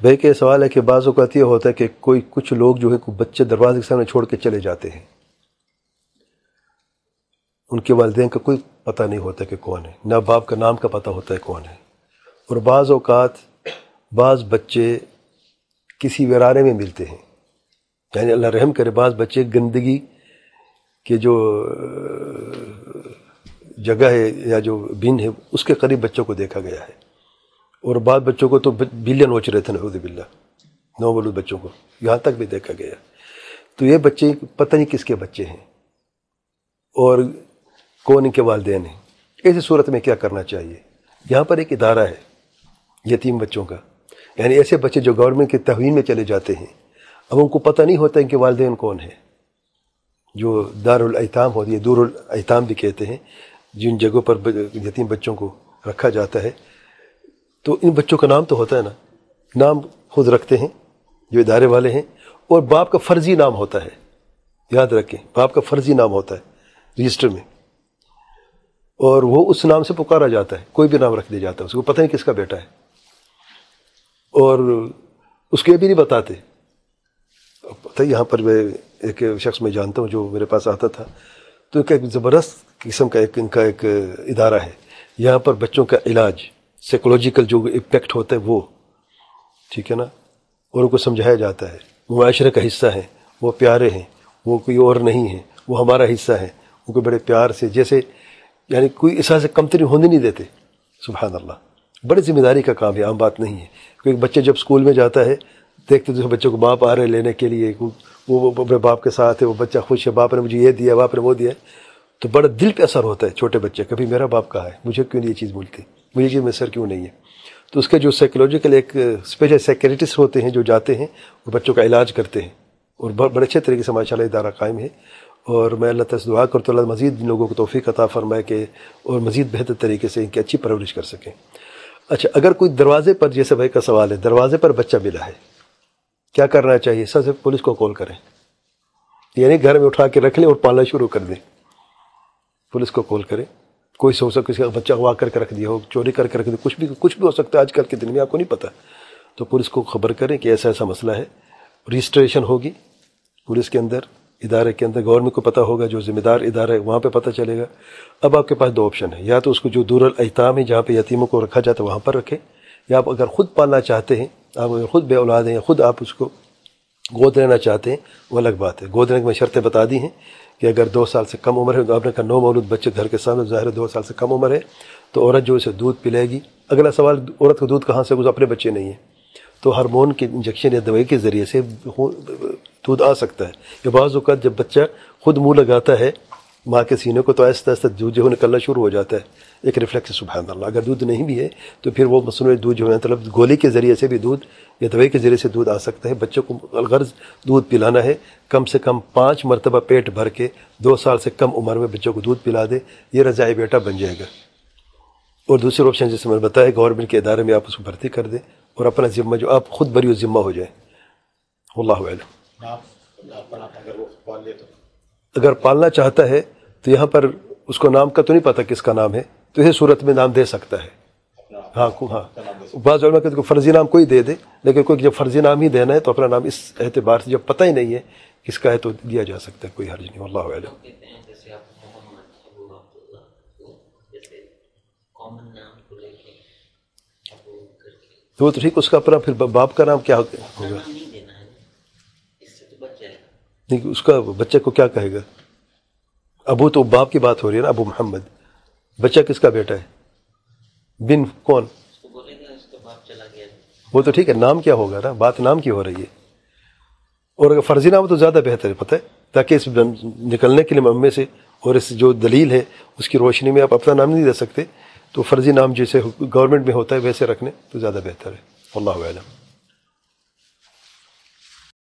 بھائی کہ سوال ہے کہ بعض اوقات یہ ہوتا ہے کہ کوئی کچھ لوگ جو ہے بچے دروازے کے سامنے چھوڑ کے چلے جاتے ہیں۔ ان کے والدین کا کوئی پتہ نہیں ہوتا کہ کون ہے، نہ باپ کا نام کا پتہ ہوتا ہے کون ہے۔ اور بعض اوقات بعض بچے کسی ویرانے میں ملتے ہیں۔ یعنی اللہ رحم کرے، بعض بچے گندگی کے جو، جگہ ہے یا جو بن ہے، اس کے قریب بچوں کو دیکھا گیا ہے۔ اور بعض بچوں کو تو بلین نوچ رہے تھے نعوذ باللہ نو بلود بچوں کو، یہاں تک بھی دیکھا گیا۔ تو یہ بچے پتہ نہیں کس کے بچے ہیں اور کون ان کے والدین ہیں۔ ایسی صورت میں کیا کرنا چاہیے؟ یہاں پر ایک ادارہ ہے یتیم بچوں کا۔ یعنی ایسے بچے جو گورنمنٹ کے تحوین میں چلے جاتے ہیں۔ اب ان کو پتہ نہیں ہوتا ان کے والدین کون ہیں۔ جو دار الایتام ہوتی ہے دور الایتام بھی کہتے ہیں، جن جگہوں پر یتیم بچوں کو رکھا جاتا ہے۔ تو ان بچوں کا نام تو ہوتا ہے نا، نام خود رکھتے ہیں، جو ادارے والے ہیں، اور باپ کا فرضی نام ہوتا ہے، یاد رکھیں، باپ کا فرضی نام ہوتا ہے، رجسٹر میں۔ اور وہ اس نام سے پکارا جاتا ہے، کوئی بھی نام رکھ دیا جاتا ہے، اس کو پتہ نہیں کس کا بیٹا ہے۔ اور اس کو یہ بھی نہیں بتاتے۔ پتہ یہاں پر میں ایک شخص میں جانتا ہوں جو میرے پاس آتا تھا۔ تو ایک زبردست قسم کا ایک، ان کا ایک ادارہ ہے۔ یہاں پر بچوں کا علاج سائیکولوجیکل جو امپیکٹ ہوتا ہے وہ، ٹھیک ہے نا؟ اور ان کو سمجھایا جاتا ہے۔ وہ معاشرے کا حصہ ہیں، وہ پیارے ہیں، وہ کوئی اور نہیں ہے وہ ہمارا حصہ ہے ان کو بڑے پیار سے، جیسے یعنی کوئی اس سے کمتری ہونے نہیں دیتے۔ سبحان اللہ۔ بڑی ذمہ داری کا کام ہے، عام بات نہیں ہے۔ کیونکہ بچے جب اسکول میں جاتا ہے، دیکھتے تو بچوں کو باپ آ رہے لینے کے لیے وہ اپنے باپ کے ساتھ ہے، وہ بچہ خوش ہے، باپ نے مجھے یہ دیا، باپ نے وہ دیا۔ تو بڑا دل پہ اثر ہوتا ہے چھوٹے بچے کبھی میرا باپ کہا ہے؟ مجھے کیوں نہیں یہ چیز ملتی مجھے چیز میں سر کیوں نہیں ہے؟ تو اس کے جو سائیکولوجیکل ایک اسپیشل سیکریٹسٹ ہوتے ہیں جو جاتے ہیں، وہ بچوں کا علاج کرتے ہیں اور بڑے اچھے طریقے سے ماشاء اللہ ادارہ قائم ہے اور میں اللہ تعالیٰ دعا کرتا اللہ مزید لوگوں کو توفیق عطا فرمائے کہ اور مزید بہتر طریقے سے ان کی اچھی پرورش کر سکیں۔ اچھا اگر کوئی دروازے پر، جیسے بھائی کا سوال ہے، دروازے پر بچہ ملا ہے، کیا کرنا چاہیے؟ سب سے پولیس کو کال کریں یعنی گھر میں اٹھا کے رکھ لیں اور پالنا شروع کر دیں۔ پولیس کو کال کریں۔ کوئی سو سکتا کسی کا بچہ ہوا کر کے رکھ دیا ہو، چوری کر کے رکھ دیا کچھ بھی کچھ بھی ہو سکتا ہے۔ آج کل کے دن میں آپ کو نہیں پتا۔ تو پولیس کو خبر کریں کہ ایسا ایسا مسئلہ ہے۔ رجسٹریشن ہوگی۔ پولیس کے اندر، ادارے کے اندر، گورنمنٹ کو پتہ ہوگا، جو ذمہ دار ادارہ ہے، وہاں پہ پتہ چلے گا۔ اب آپ کے پاس دو آپشن ہے یا تو اس کو جو دور الاحتام ہے، جہاں پہ یتیموں کو رکھا جاتا ہے، وہاں پر رکھیں۔ یا آپ اگر خود پالنا چاہتے ہیں، آپ اگر خود بے اولاد ہیں یا خود آپ اس کو گود لینا چاہتے ہیں، وہ الگ بات ہے۔ گود لینے کی میں شرطیں بتا دی ہیں کہ اگر دو سال سے کم عمر ہے تو آپ نے کہا نو مولود بچے گھر کے سامنے، ظاہر دو سال سے کم عمر ہے، تو عورت جو اسے دودھ پلائے گی۔ اگلا سوال، عورت کا دودھ کہاں سے اپنے بچے نہیں ہیں تو ہارمون کے انجیکشن یا دوائی کے ذریعے سے دودھ آ سکتا ہے۔ یہ بعض اوقات جب بچہ خود منہ لگاتا ہے ماں کے سینے کو تو ایسا ایسا دودھ جو نکلنا شروع ہو جاتا ہے۔ ایک ریفلیکس سبحان اللہ۔ اگر دودھ نہیں بھی ہے تو پھر وہ مصنوعی دودھ جو ہے مطلب گولی کے ذریعے سے بھی دودھ یا دوائی کے ذریعے سے دودھ آ سکتا ہے۔ بچوں کو الغرض دودھ پلانا ہے۔ کم سے کم پانچ مرتبہ پیٹ بھر کے دو سال سے کم عمر میں بچوں کو دودھ پلا دے یہ رضائی بیٹا بن جائے گا۔ اور دوسرے آپشن جیسے میں نے بتایا گورنمنٹ کے ادارے میں آپ اس کو بھرتی کر دیں اور اپنا ذمہ جو آپ خود بری ذمہ ہو جائے اللہ علم اگر پالنا چاہتا ہے تو یہاں پر اس کو نام کا تو نہیں پتا کس کا نام ہے تو یہ صورت میں نام دے سکتا ہے۔ ہاں ہاں۔ بعض علماء کہتے فرضی نام کوئی دے دے لیکن کوئی جب فرضی نام ہی دینا ہے تو اپنا نام اس اعتبار سے جب پتہ ہی نہیں ہے کس کا ہے تو دیا جا سکتا ہے کوئی حرج نہیں اللہ وہ تو ٹھیک اس کا اپنا پھر باپ کا نام کیا ہوگا؟ نہیں اس کا بچے کو کیا کہے گا؟ ابو تو باپ کی بات ہو رہی ہے نا، ابو محمد۔ بچہ کس کا بیٹا ہے؟ بن کون؟ وہ تو ٹھیک ہے، نام کیا ہوگا نا؟ بات نام کی ہو رہی ہے۔ اور اگر فرضی نام تو زیادہ بہتر ہے، پتہ ہے؟ تاکہ اس نکلنے کے لیے ممے سے اور اس جو دلیل ہے، اس کی روشنی میں آپ اپنا نام نہیں دے سکتے۔ تو فرضی نام جیسے گورنمنٹ میں ہوتا ہے، ویسے رکھنے تو زیادہ بہتر ہے۔ اللہ علم